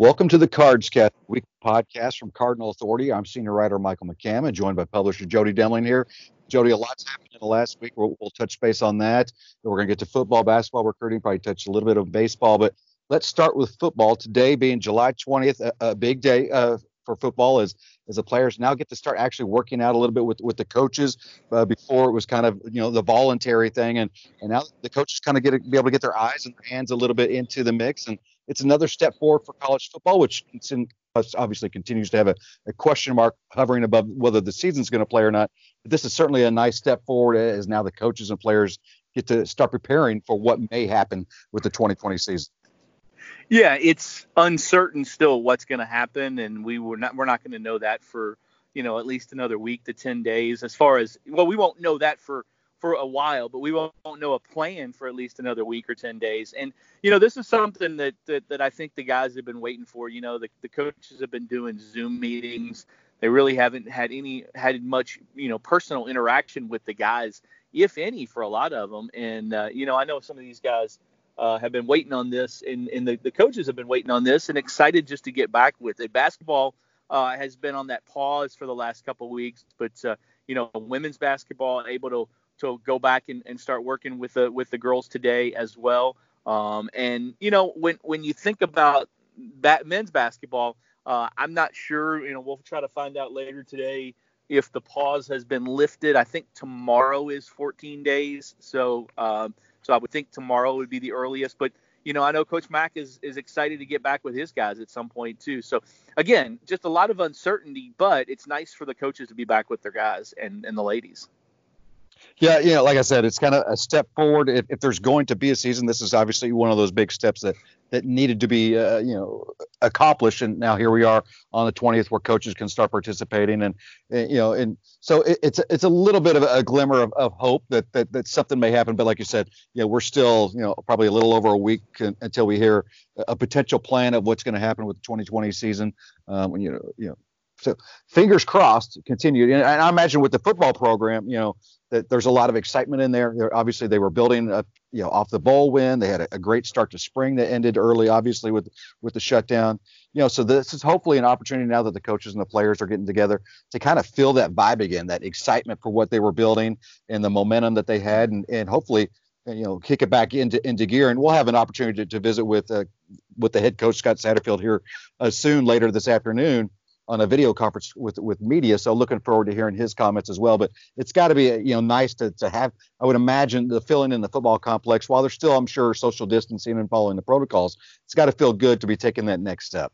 Welcome to the Cards Cast week podcast from Cardinal Authority. I'm senior writer Michael McCammon, and joined by publisher Jody Demling here. Jody, a lot's happened in the last week. We'll, we'll touch base on that. We're going to get to football, basketball recruiting, probably touch a little bit of baseball, but let's start with football. Today being July 20th, a, a big day uh, for football as as the players now get to start actually working out a little bit with with the coaches. Uh, before it was kind of you know the voluntary thing, and and now the coaches kind of get to be able to get their eyes and their hands a little bit into the mix, and it's another step forward for college football, which obviously continues to have a, a question mark hovering above whether the season's going to play or not. But this is certainly a nice step forward as now the coaches and players get to start preparing for what may happen with the 2020 season. Yeah, it's uncertain still what's going to happen, and we were not we're not going to know that for you know at least another week to 10 days. As far as well, we won't know that for for a while, but we won't know a plan for at least another week or 10 days. And, you know, this is something that, that, that I think the guys have been waiting for. You know, the, the coaches have been doing Zoom meetings. They really haven't had any, had much, you know, personal interaction with the guys, if any, for a lot of them. And, uh, you know, I know some of these guys uh, have been waiting on this, and, and the, the coaches have been waiting on this and excited just to get back with it. Basketball uh, has been on that pause for the last couple of weeks, but, uh, you know, women's basketball able to to go back and, and start working with the with the girls today as well. Um, and you know, when when you think about men's basketball, uh, I'm not sure. You know, we'll try to find out later today if the pause has been lifted. I think tomorrow is 14 days, so um, so I would think tomorrow would be the earliest. But you know, I know Coach Mack is is excited to get back with his guys at some point too. So again, just a lot of uncertainty, but it's nice for the coaches to be back with their guys and and the ladies. Yeah, you know, like I said, it's kind of a step forward. If, if, there's going to be a season, this is obviously one of those big steps that that needed to be, uh, you know, accomplished. And now here we are on the 20th, where coaches can start participating, and, and you know, and so it, it's it's a little bit of a glimmer of, of hope that, that that something may happen. But like you said, you know, we're still, you know, probably a little over a week until we hear a potential plan of what's going to happen with the 2020 season. Um, you know, you know, so fingers crossed continue. And i imagine with the football program you know that there's a lot of excitement in there. They're, obviously they were building up you know off the bowl win. They had a, a, great start to spring that ended early obviously with with the shutdown. You know so this is hopefully an opportunity now that the coaches and the players are getting together to kind of feel that vibe again that excitement for what they were building and the momentum that they had and, and hopefully you know kick it back into into gear. And we'll have an opportunity to, to visit with uh, with the head coach Scott Satterfield here uh, soon later this afternoon on a video conference with with media. So looking forward to hearing his comments as well. But it's got to be you know nice to to have. I would imagine the filling in the football complex while they're still I'm sure social distancing and following the protocols. It's got to feel good to be taking that next step.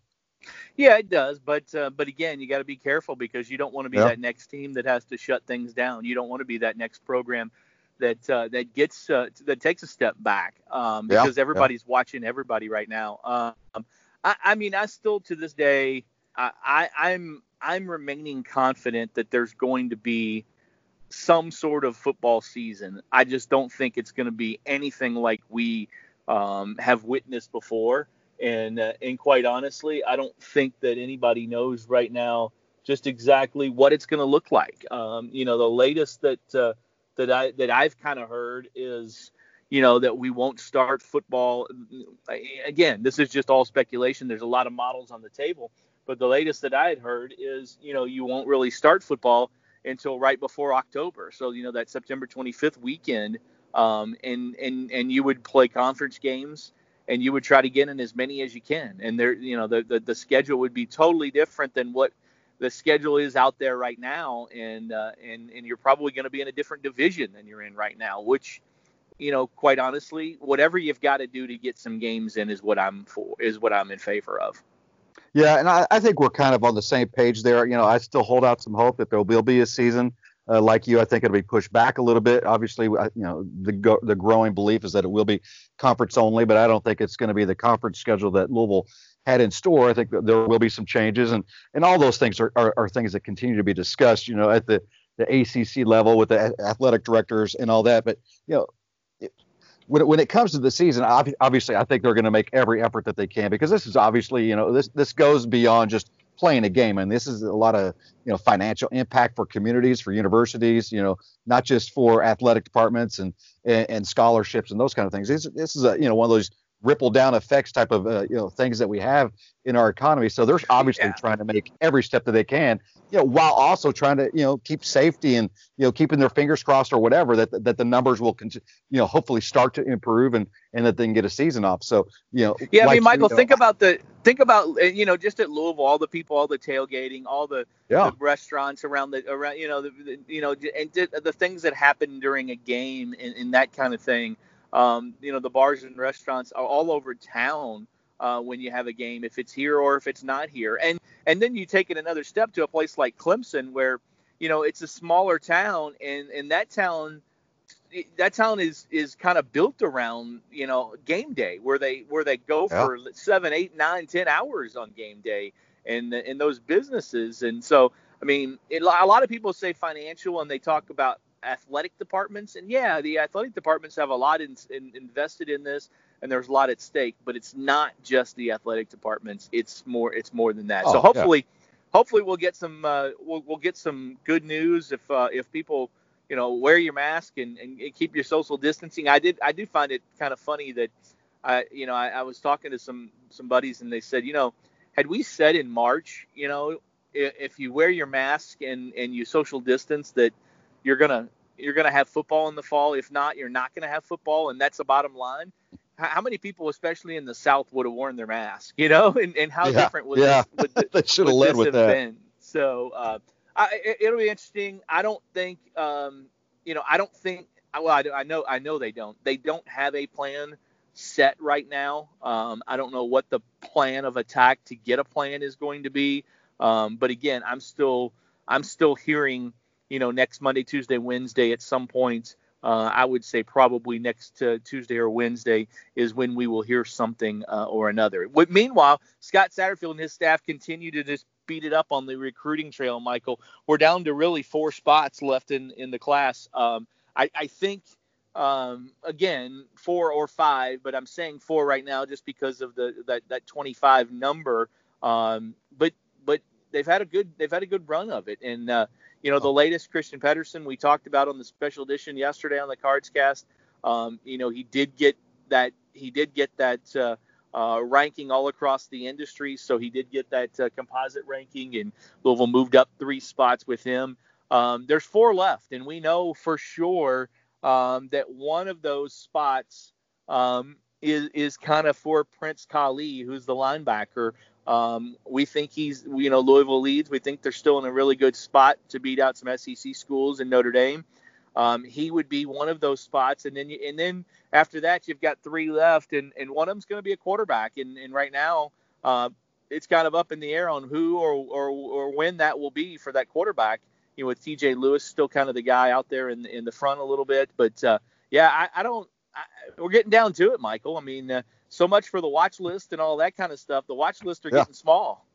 Yeah, it does, but uh, but again, you got to be careful because you don't want to be that next team that has to shut things down. You don't want to be that next program that uh, that gets uh, that takes a step back um, because everybody's watching everybody right now. Um, I, I mean, I still to this day I, I'm I'm remaining confident that there's going to be some sort of football season. I just don't think it's going to be anything like we um, have witnessed before. And uh, and quite honestly, I don't think that anybody knows right now just exactly what it's going to look like. Um, you know, the latest that uh, that I that I've kind of heard is you know that we won't start football again this is just all speculation there's a lot of models on the table but the latest that I had heard is, you know, you won't really start football until right before October. So, you know, that September 25th weekend, um, and and and you would play conference games, and you would try to get in as many as you can. And there, you know, the the, the schedule would be totally different than what the schedule is out there right now, and uh, and and you're probably going to be in a different division than you're in right now, which you know, quite honestly, whatever you've got to do to get some games in is what I'm for, is what I'm in favor of. Yeah, and I, I think we're kind of on the same page there. You know, I still hold out some hope that there will be a season. Uh, like you, I think it'll be pushed back a little bit. Obviously, you know, the go- the growing belief is that it will be conference only, but I don't think it's going to be the conference schedule that Louisville had in store. I think there will be some changes, and and all those things are, are, are things that continue to be discussed. You know, at the the ACC level with the athletic directors and all that. But you know, when, when it comes to the season, obviously, I think they're going to make every effort that they can because this is obviously, you know, this this goes beyond just playing a game, and this is a lot of you know financial impact for communities, for universities, you know, not just for athletic departments and and, and scholarships and those kind of things. This, this is a you know one of those ripple down effects type of uh, you know things that we have in our economy. So they're obviously yeah. trying to make every step that they can, you know, while also trying to you know keep safety and you know keeping their fingers crossed or whatever that that the numbers will continue, you know hopefully start to improve and and that they can get a season off. So you know, yeah, like, I mean, Michael, you know, think about the think about uh, you know just at Louisville, all the people, all the tailgating, all the, yeah. the restaurants around the around you know the, the you know and the things that happen during a game and, and that kind of thing. Um, you know, the bars and restaurants are all over town uh, when you have a game, if it's here or if it's not here. And and then you take it another step to a place like Clemson, where you know it's a smaller town, and and that town that town is is kind of built around you know game day where they where they go yeah. for seven eight nine ten hours on game day and in those businesses and so i mean it, a lot of people say financial and they talk about athletic departments. And yeah, the athletic departments have a lot in, in, invested in this, and there's a lot at stake. But it's not just the athletic departments. It's more. It's more than that. Oh, so hopefully, yeah. hopefully we'll get some. Uh, we'll, we'll get some good news if uh, if people. You know, wear your mask and, and keep your social distancing. I did. I do find it kind of funny that, I, you know, I, I was talking to some some buddies and they said, you know, had we said in March, you know, if you wear your mask and and you social distance, that you're gonna you're gonna have football in the fall. If not, you're not gonna have football, and that's the bottom line. How many people, especially in the South, would have worn their mask? You know, and, and how yeah, different would yeah. this, would the, should have led with that. Been? So uh, I, it, will be interesting. I don't think, um, you know, I don't think. Well, I, I know, I know they don't. They don't have a plan set right now. Um, I don't know what the plan of attack to get a plan is going to be. Um, but again, I'm still, I'm still hearing you know, next Monday, Tuesday, Wednesday at some point. Uh, I would say probably next Tuesday or Wednesday is when we will hear something uh, or another. meanwhile, Scott Satterfield and his staff continue to just beat it up on the recruiting trail, Michael. We're down to really four spots left in, in the class. Um, I, I, think, um, again, four or five, but I'm saying four right now just because of the that, that 25 number. Um, but but they've had a good they've had a good run of it, and uh, you know, the latest Christian Pedersen we talked about on the special edition yesterday on the Cards Cast. Um, you know, he did get that he did get that uh, uh, ranking all across the industry, so he did get that uh, composite ranking, and Louisville moved up three spots with him. Um, there's four left, and we know for sure um, that one of those spots um, is is kind of for Prince Kollie, who's the linebacker um, we think he's, you know, Louisville leads. We think they're still in a really good spot to beat out some SEC schools in Notre Dame. Um, he would be one of those spots, and then you, and then after that you've got three left, and, and one of them's going to be a quarterback. And, and right now, uh, it's kind of up in the air on who or, or or when that will be for that quarterback. You know, with T.J. Lewis still kind of the guy out there in in the front a little bit, but uh, yeah, I, I don't. I, we're getting down to it, Michael. I mean, uh, so much for the watch list and all that kind of stuff. The watch lists are yeah. getting small.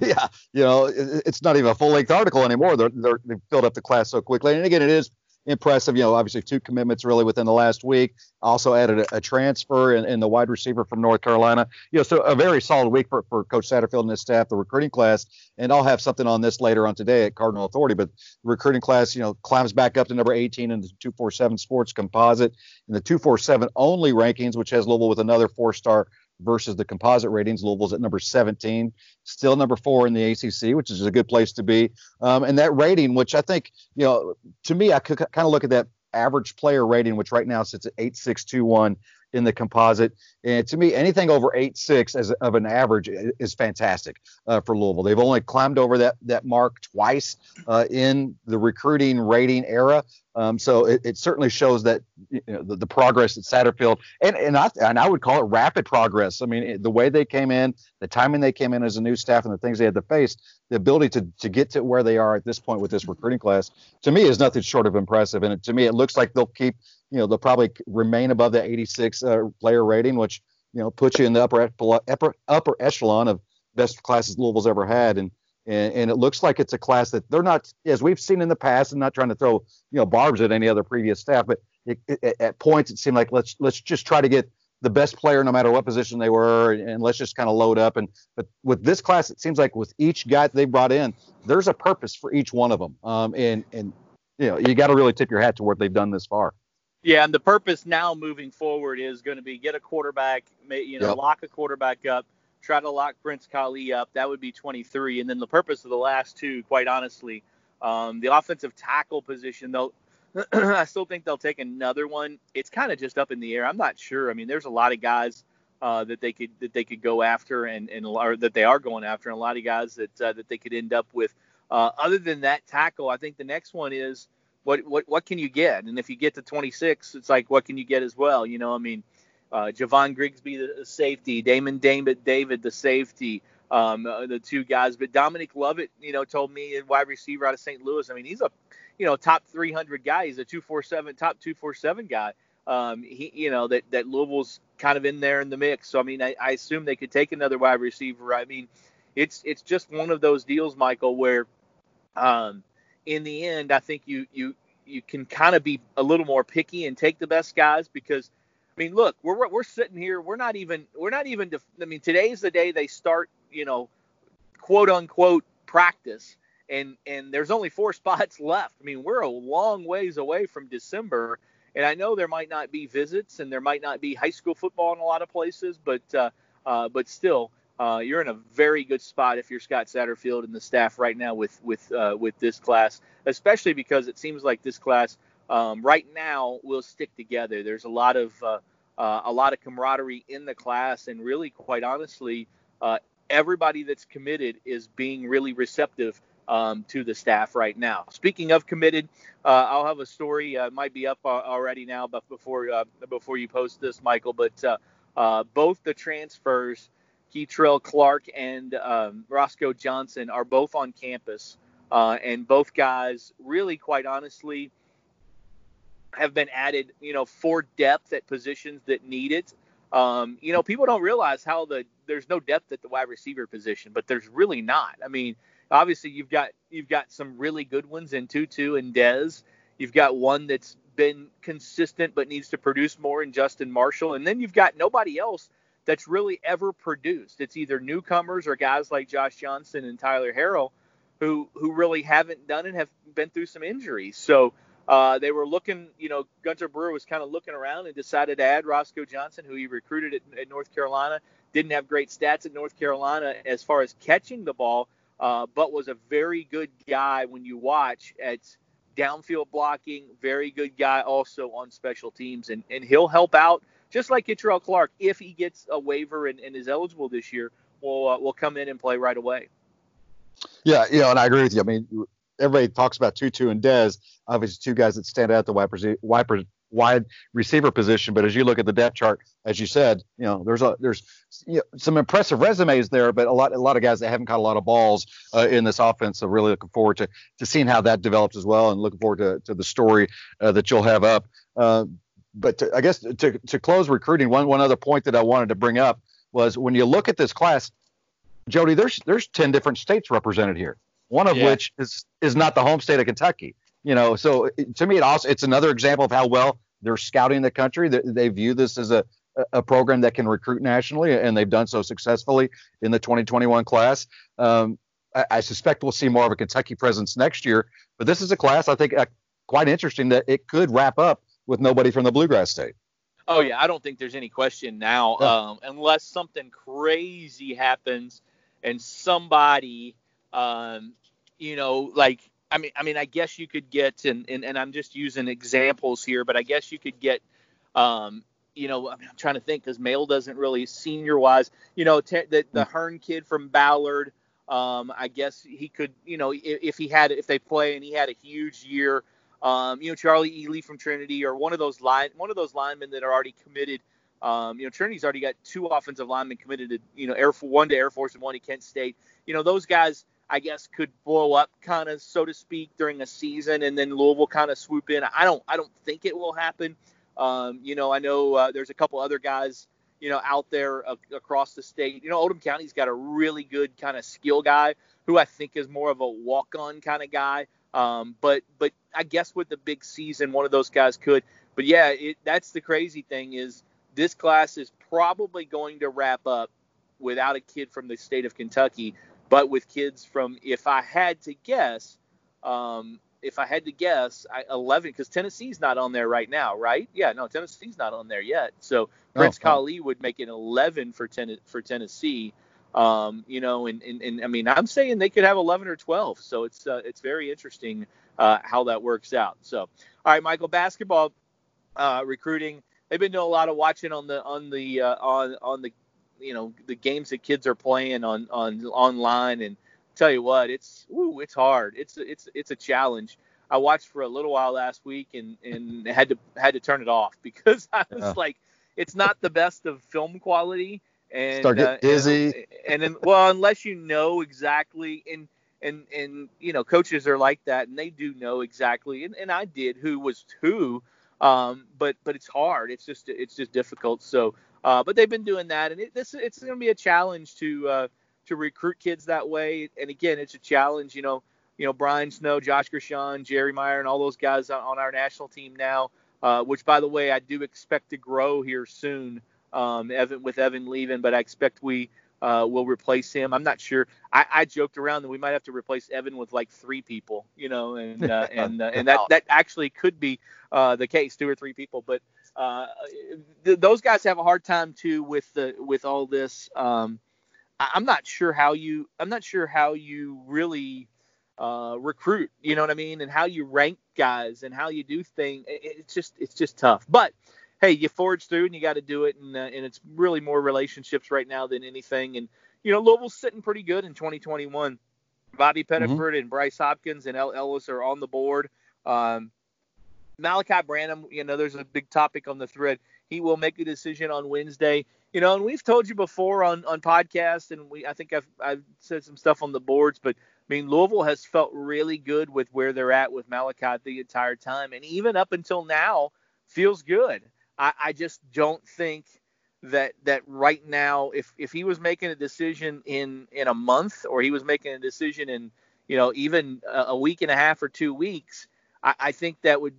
Yeah, you know, it's not even a full length article anymore. They're, they're they've filled up the class so quickly. And again, it is impressive. You know, obviously two commitments really within the last week. Also added a, a transfer in, the wide receiver from North Carolina. You know, so a very solid week for, for Coach Satterfield and his staff, the recruiting class. And I'll have something on this later on today at Cardinal Authority. But the recruiting class, you know, climbs back up to number 18 in the 247 Sports Composite in the 247 only rankings, which has Louisville with another four-star versus the composite ratings. Louisville's at number 17, still number four in the ACC, which is a good place to be. Um, and that rating, which I think, you know, to me, I could kind of look at that average player rating, which right now sits at 8621. In the composite. And to me, anything over eight six as of an average is fantastic uh, for Louisville. They've only climbed over that that mark twice uh, in the recruiting rating era. Um, so it, it, certainly shows that you know, the, the, progress at Satterfield, and and I, and I would call it rapid progress. I mean, the way they came in, the timing they came in as a new staff, and the things they had to face, the ability to to get to where they are at this point with this recruiting class, to me is nothing short of impressive. And it, to me, it looks like they'll keep, you know, they'll probably remain above the 86 uh, player rating, which you know puts you in the upper upper upper echelon of best classes Louisville's ever had. And and, and, it looks like it's a class that they're not, as we've seen in the past, and not trying to throw you know barbs at any other previous staff, but it, it, at points it seemed like let's let's just try to get the best player no matter what position they were, and, and let's just kind of load up. And but with this class, it seems like with each guy that they brought in, there's a purpose for each one of them. Um, and and you know you got to really tip your hat to what they've done this far. Yeah, and the purpose now moving forward is going to be get a quarterback, you know, yep. lock a quarterback up try to lock Prince Kollie up. That would be 23. And then the purpose of the last two, quite honestly, um, the offensive tackle position, they'll. I still think they'll take another one. It's kind of just up in the air. I'm not sure. I mean, there's a lot of guys uh, that they could that they could go after, and and or that they are going after, and a lot of guys that uh, that they could end up with. Uh, other than that tackle, I think the next one is what what what can you get? And if you get to 26, it's like what can you get as well? You know, I mean, uh, Javon Grigsby, the safety, Damon David, David, the safety, um, uh, the two guys. But Dominic Lovett, you know, told me a wide receiver out of St. Louis. I mean, he's a, you know, top 300 guy. He's a 247, top 247 guy. Um, he, you know, that that Louisville's kind of in there in the mix. So I mean, I, I assume they could take another wide receiver. I mean, it's it's just one of those deals, Michael, where, um, in the end, I think you you you can kind of be a little more picky and take the best guys because I mean, look, we're we're sitting here. We're not even we're not even. Def- I mean, today's the day they start. You know, quote unquote practice, and and there's only four spots left. I mean, we're a long ways away from December, and I know there might not be visits and there might not be high school football in a lot of places, but uh, uh, but still. Uh, you're in a very good spot if you're Scott Satterfield and the staff right now with with uh, with this class, especially because it seems like this class um, right now will stick together. There's a lot of uh, uh, a lot of camaraderie in the class, and really, quite honestly, uh, everybody that's committed is being really receptive um, to the staff right now. Speaking of committed, uh, I'll have a story. Uh, might be up already now, but before before you post this, Michael, but both the transfers. Kei'Trel Clark and um, Roscoe Johnson are both on campus, and both guys really, quite honestly, have been added, you know, for depth at positions that need it. Um, you know, people don't realize how the there's no depth at the wide receiver position, but there's really not. I mean, obviously you've got you've got some really good ones in Tutu and Dez. You've got one that's been consistent but needs to produce more in Justin Marshall, and then you've got nobody else that's really ever produced. It's either newcomers or guys like Josh Johnson and Tyler Harrell who who really haven't done it, have been through some injuries. So uh, they were looking, you know, Gunter Brewer was kind of looking around and decided to add Roscoe Johnson, who he recruited at, at, North Carolina. Didn't have great stats at North Carolina as far as catching the ball, uh, but was a very good guy when you watch at downfield blocking. Very good guy also on special teams, and, and he'll help out just like Kei'Trel Clark if he gets a waiver and, and is eligible this year. Will uh, will come in and play right away. Yeah, you know, and I agree with you. I mean, everybody talks about Tutu and Dez, obviously two guys that stand out at the wide, wide receiver position. But as you look at the depth chart, as you said, you know there's a there's you know, some impressive resumes there, but a lot a lot of guys that haven't caught a lot of balls uh, in this offense. So really looking forward to to seeing how that develops as well, and looking forward to to the story uh, that you'll have up. Uh, but to, I guess to to close recruiting, one one other point that I wanted to bring up was when you look at this class, Jody, there's there's ten different states represented here one of yeah. which is is not the home state of Kentucky. You know, so to me, it also it's another example of how well they're scouting the country. They, they view this as a a program that can recruit nationally, and they've done so successfully in the 2021 class. Um, I, I, suspect we'll see more of a Kentucky presence next year, but this is a class I think uh, quite interesting that it could wrap up with nobody from the Bluegrass State. Oh yeah, I don't think there's any question now, um, unless something crazy happens and somebody um, you know, like I mean, I mean, I guess you could get, and, and, and I'm just using examples here, but I guess you could get, um, you know, I am trying to think because Male doesn't really senior wise. You know, te- the the Hearn kid from Ballard. Um, I guess he could, you know, if, if, he had if they play and he had a huge year. Um, you know, Charlie Ely from Trinity or one of those line one of those linemen that are already committed. Um, you know, Trinity's already got two offensive linemen committed to, you know, Air one to Air Force and one to Kent State. You know, those guys I guess could blow up kind of so to speak during a season and then Louisville kind of swoop in. I don't I don't think it will happen. Um, you know, I know uh, there's a couple other guys, you know, out there uh, across the state. You know, Oldham County's got a really good kind of skill guy who I think is more of a walk-on kind of guy. Um, but but I guess with the big season, one of those guys could. But yeah, it, that's the crazy thing is this class is probably going to wrap up without a kid from the state of Kentucky, but with kids from, if I had to guess, um, if I had to guess, I, 11 because Tennessee's not on there right now, right? Yeah, no, Tennessee's not on there yet. So Prince oh, Kollie would make an 11 for ten, for Tennessee. Um, you know, and, and, and I mean, I'm saying they could have 11 or 12. So it's uh, it's very interesting uh, how that works out. So, all right, Michael, basketball uh, recruiting. They've been doing a lot of watching on the on the uh, on on the you know the games that kids are playing on on online and tell you what, it's ooh, it's hard. It's it's it's a challenge. I watched for a little while last week and and had to had to turn it off because I was yeah. like, it's not the best of film quality. And start getting uh, dizzy. And, and then, well, unless you know exactly, and and and you know, coaches are like that, and they do know exactly, and, and I did who was who. Um, but but it's hard. It's just it's just difficult. So, uh, but they've been doing that, and it, this it's going to be a challenge to uh, to recruit kids that way. And again, it's a challenge. You know, you know Brian Snow, Josh Gershon, Jerry Meyer, and all those guys on, on our national team now. Uh, which, by the way, I do expect to grow here soon. Um, Evan with Evan leaving, but I expect we uh, will replace him. I'm not sure. I, I, joked around that we might have to replace Evan with like three people, you know, and uh, and uh, and that that actually could be uh, the case, two or three people. But uh, th- those guys have a hard time too with the with all this. Um, I'm not sure how you I'm not sure how you really uh, recruit, you know what I mean, and how you rank guys and how you do things. It's just it's just tough. But hey, you forge through and you got to do it, and uh, and it's really more relationships right now than anything. And you know Louisville's sitting pretty good in 2021. Bobby Pettiford mm-hmm. and Bryce Hopkins and El Ellis are on the board. Um, Malachi Branham, you know, there's a big topic on the thread. He will make a decision on Wednesday you know, and we've told you before on on podcasts, and we I think I've I've said some stuff on the boards, but I mean Louisville has felt really good with where they're at with Malachi the entire time, and even up until now feels good. I, I just don't think that that right now, if if he was making a decision in in a month, or he was making a decision in you know even a, week and a half or two weeks, I, I think that would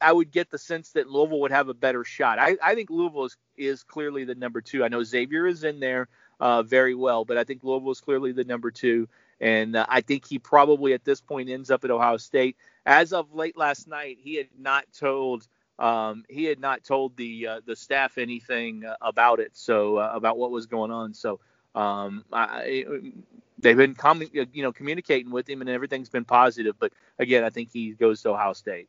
I would get the sense that Louisville would have a better shot. I, I think Louisville is, is clearly the number two. I know Xavier is in there uh, very well, but I think Louisville is clearly the number two. And uh, I think he probably at this point ends up at Ohio State. As of late last night, he had not told um, he had not told the uh, the staff anything uh, about it, so uh, about what was going on. So um, I, they've been com- you know communicating with him, and everything's been positive. But again, I think he goes to Ohio State.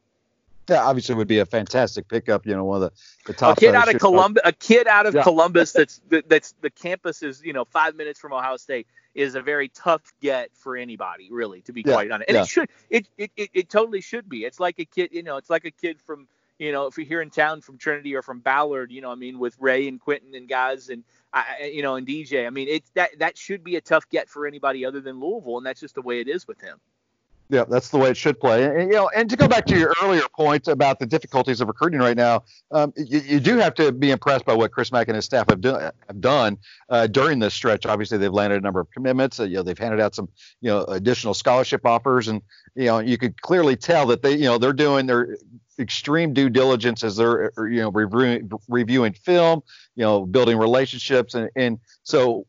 Yeah, obviously would be a fantastic pickup. You know, one of the, the top. A kid out of Columbus, a kid out of yeah. Columbus. That's that's the campus is you know five minutes from Ohio State is a very tough get for anybody, really, to be yeah. quite honest. And yeah. it should, it, it it it totally should be. It's like a kid, you know, it's like a kid from you know if you're here in town from Trinity or from Ballard, you know, I mean, with Ray and Quentin and guys and I, you know, and DJ. I mean, it's that that should be a tough get for anybody other than Louisville, and that's just the way it is with him. Yeah, that's the way it should play. And, you know, and to go back to your earlier point about the difficulties of recruiting right now, um, you, you, do have to be impressed by what Chris Mack and his staff have, do, have done uh, during this stretch. Obviously, they've landed a number of commitments. Uh, you know, they've handed out some, you know, additional scholarship offers, and you know, you could clearly tell that they, you know, they're doing their extreme due diligence as they're, you know, reviewing, reviewing film, you know, building relationships, and and so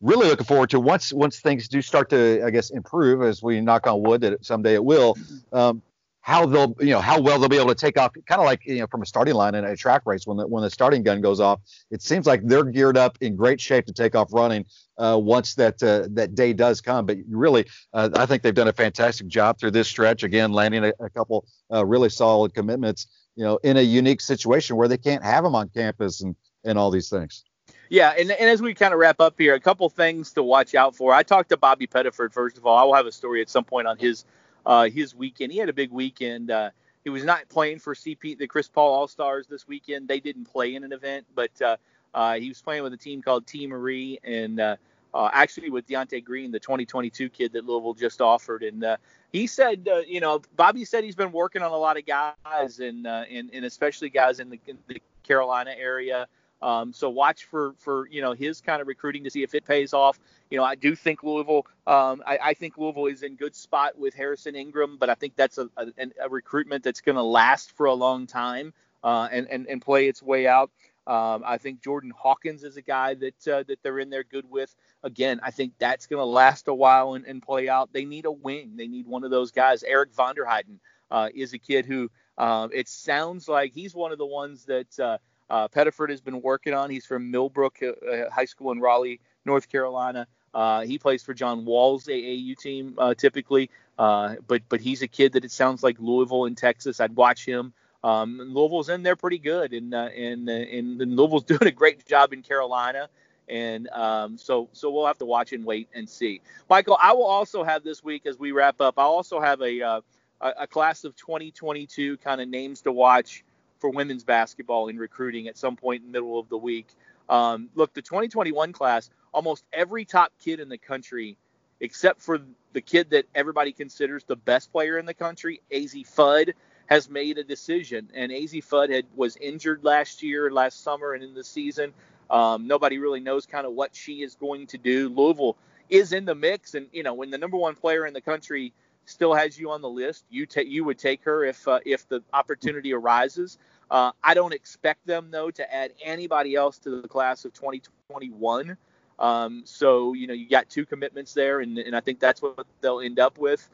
really looking forward to once once things do start to I guess improve as we knock on wood that someday it will. Um, how they'll you know how well they'll be able to take off kind of like you know from a starting line in a track race when the when the starting gun goes off it seems like they're geared up in great shape to take off running uh, once that uh, that day does come but really uh, I think they've done a fantastic job through this stretch again landing a, a couple uh, really solid commitments you know in a unique situation where they can't have them on campus and and all these things yeah, and, and as we kind of wrap up here, a couple things to watch out for. I talked to Bobby Pettiford first of all. I will have a story at some point on his uh, his weekend. He had a big weekend. Uh, he was not playing for CP the Chris Paul All Stars this weekend. They didn't play in an event, but uh, uh, he was playing with a team called Team Marie and uh, uh, actually with Deontay Green, the 2022 kid that Louisville just offered. And uh, he said, uh, you know, Bobby said he's been working on a lot of guys and uh, and, and especially guys in the, in the Carolina area. Um, so watch for for you know his kind of recruiting to see if it pays off. You know, I do think Louisville. Um, I, I, think Louisville is in good spot with Harrison Ingram, but I think that's a, a, a recruitment that's going to last for a long time uh, and, and and play its way out. Um, I think Jordan Hawkins is a guy that uh, that they're in there good with. Again, I think that's going to last a while and, and, play out. They need a wing. They need one of those guys. Eric Vonderheiden uh, is a kid who uh, it sounds like he's one of the ones that uh, uh, Pettiford has been working on. He's from Millbrook uh, uh, High School in Raleigh, North Carolina. Uh, he plays for John Wall's AAU team uh, typically, uh, but but he's a kid that it sounds like Louisville in Texas. I'd watch him. Um, Louisville's in there pretty good, and and, and and Louisville's doing a great job in Carolina. And um, so, so we'll have to watch and wait and see. Michael, I will also have this week as we wrap up. I'll also have a uh, a, a class of 2022 kind of names to watch for women's basketball in recruiting at some point in the middle of the week. Um, look, the 2021 class, almost every top kid in the country, except for the kid that everybody considers the best player in the country, Azzi Fudd, has made a decision. And Azzi Fudd had was injured last year, last summer, and in the season. Um, nobody really knows kind of what she is going to do. Louisville is in the mix, and you know when the number one player in the country still has you on the list. You take you would take her if uh, if the opportunity arises. Uh, I don't expect them though to add anybody else to the class of 2021. Um, so you know you got two commitments there, and, and I think that's what they'll end up with.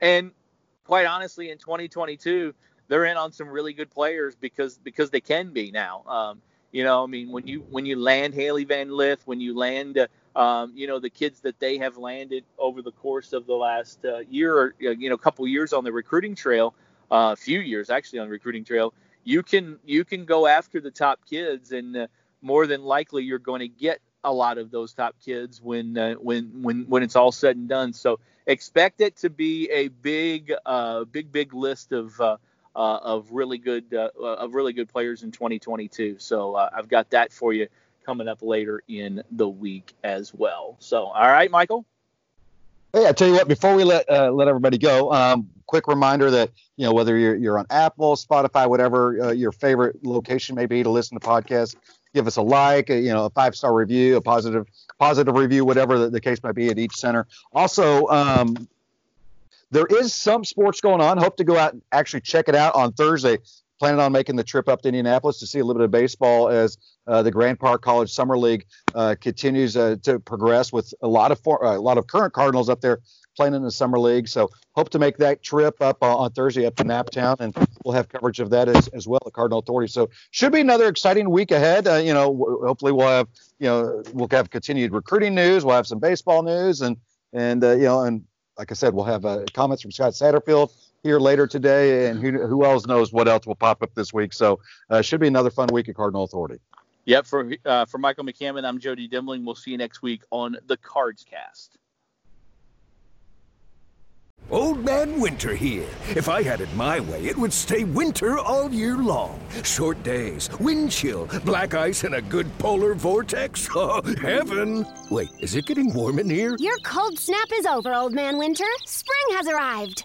And quite honestly, in 2022, they're in on some really good players because because they can be now. Um, you know, I mean, when you when you land Hailey Van Lith, when you land uh, um, you know, the kids that they have landed over the course of the last uh, year or, you know, couple years on the recruiting trail, a uh, few years actually on recruiting trail, you can you can go after the top kids, and uh, more than likely you're going to get a lot of those top kids when uh, when when when it's all said and done. So expect it to be a big uh, big big list of uh, uh, of really good uh, of really good players in 2022. So uh, I've got that for you coming up later in the week as well. So, all right, Michael. Hey, I tell you what. Before we let uh, let everybody go, um, quick reminder that you know whether you're you're on Apple, Spotify, whatever uh, your favorite location may be to listen to podcasts, give us a like, a, you know, a five star review, a positive positive review, whatever the, the case might be at each center. Also, um, there is some sports going on. Hope to go out and actually check it out on Thursday planning on making the trip up to Indianapolis to see a little bit of baseball as uh, the Grand Park College Summer League uh, continues uh, to progress with a lot of for, uh, a lot of current Cardinals up there playing in the Summer League. So hope to make that trip up uh, on Thursday up to Naptown, and we'll have coverage of that as, as well at Cardinal Authority. So should be another exciting week ahead. Uh, you know, w- hopefully we'll have you know we'll have continued recruiting news. We'll have some baseball news, and and you know and like I said, we'll have comments from Scott Satterfield here later today, and who, who else knows what else will pop up this week. So uh, should be another fun week at Cardinal Authority. Yep. For uh, for Michael McCammon, I'm Jody Demling. We'll see you next week on the Cards Cast. Old Man Winter here. If I had it my way, it would stay winter all year long. Short days, wind chill, black ice, and a good polar vortex. Oh, heaven! Wait, is it getting warm in here? Your cold snap is over, Old Man Winter. Spring has arrived.